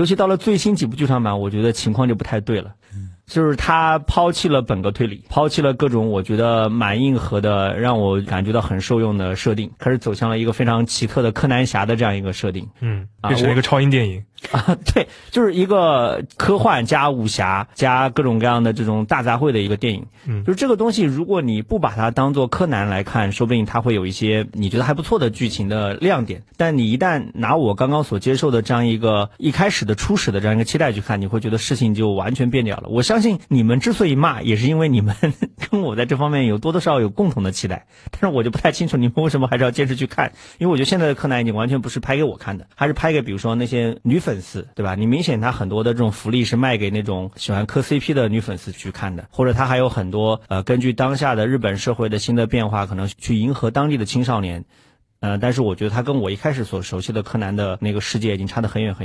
尤其到了最新几部剧场版，我觉得情况就不太对了。就是他抛弃了本格推理，抛弃了各种我觉得蛮硬核的，让我感觉到很受用的设定，开始走向了一个非常奇特的柯南侠的这样一个设定。嗯，啊变成了一个超英电影。啊，对，就是一个科幻加武侠加各种各样的这种大杂烩的一个电影。嗯就是这个东西，如果你不把它当做柯南来看，说不定它会有一些你觉得还不错的剧情的亮点。但你一旦拿我刚刚所接受的这样一个一开始的初始的这样一个期待去看，你会觉得事情就完全变掉了。我相信你们之所以骂，也是因为你们 跟我在这方面有多多少少有共同的期待，但是我就不太清楚你们为什么还是要坚持去看，因为我觉得现在的柯南已经完全不是拍给我看的，还是拍给比如说那些女粉丝，对吧？你明显他很多的这种福利是卖给那种喜欢磕 CP 的女粉丝去看的，或者他还有很多呃根据当下的日本社会的新的变化，可能去迎合当地的青少年。呃，但是我觉得他跟我一开始所熟悉的柯南的那个世界已经差得很远很远。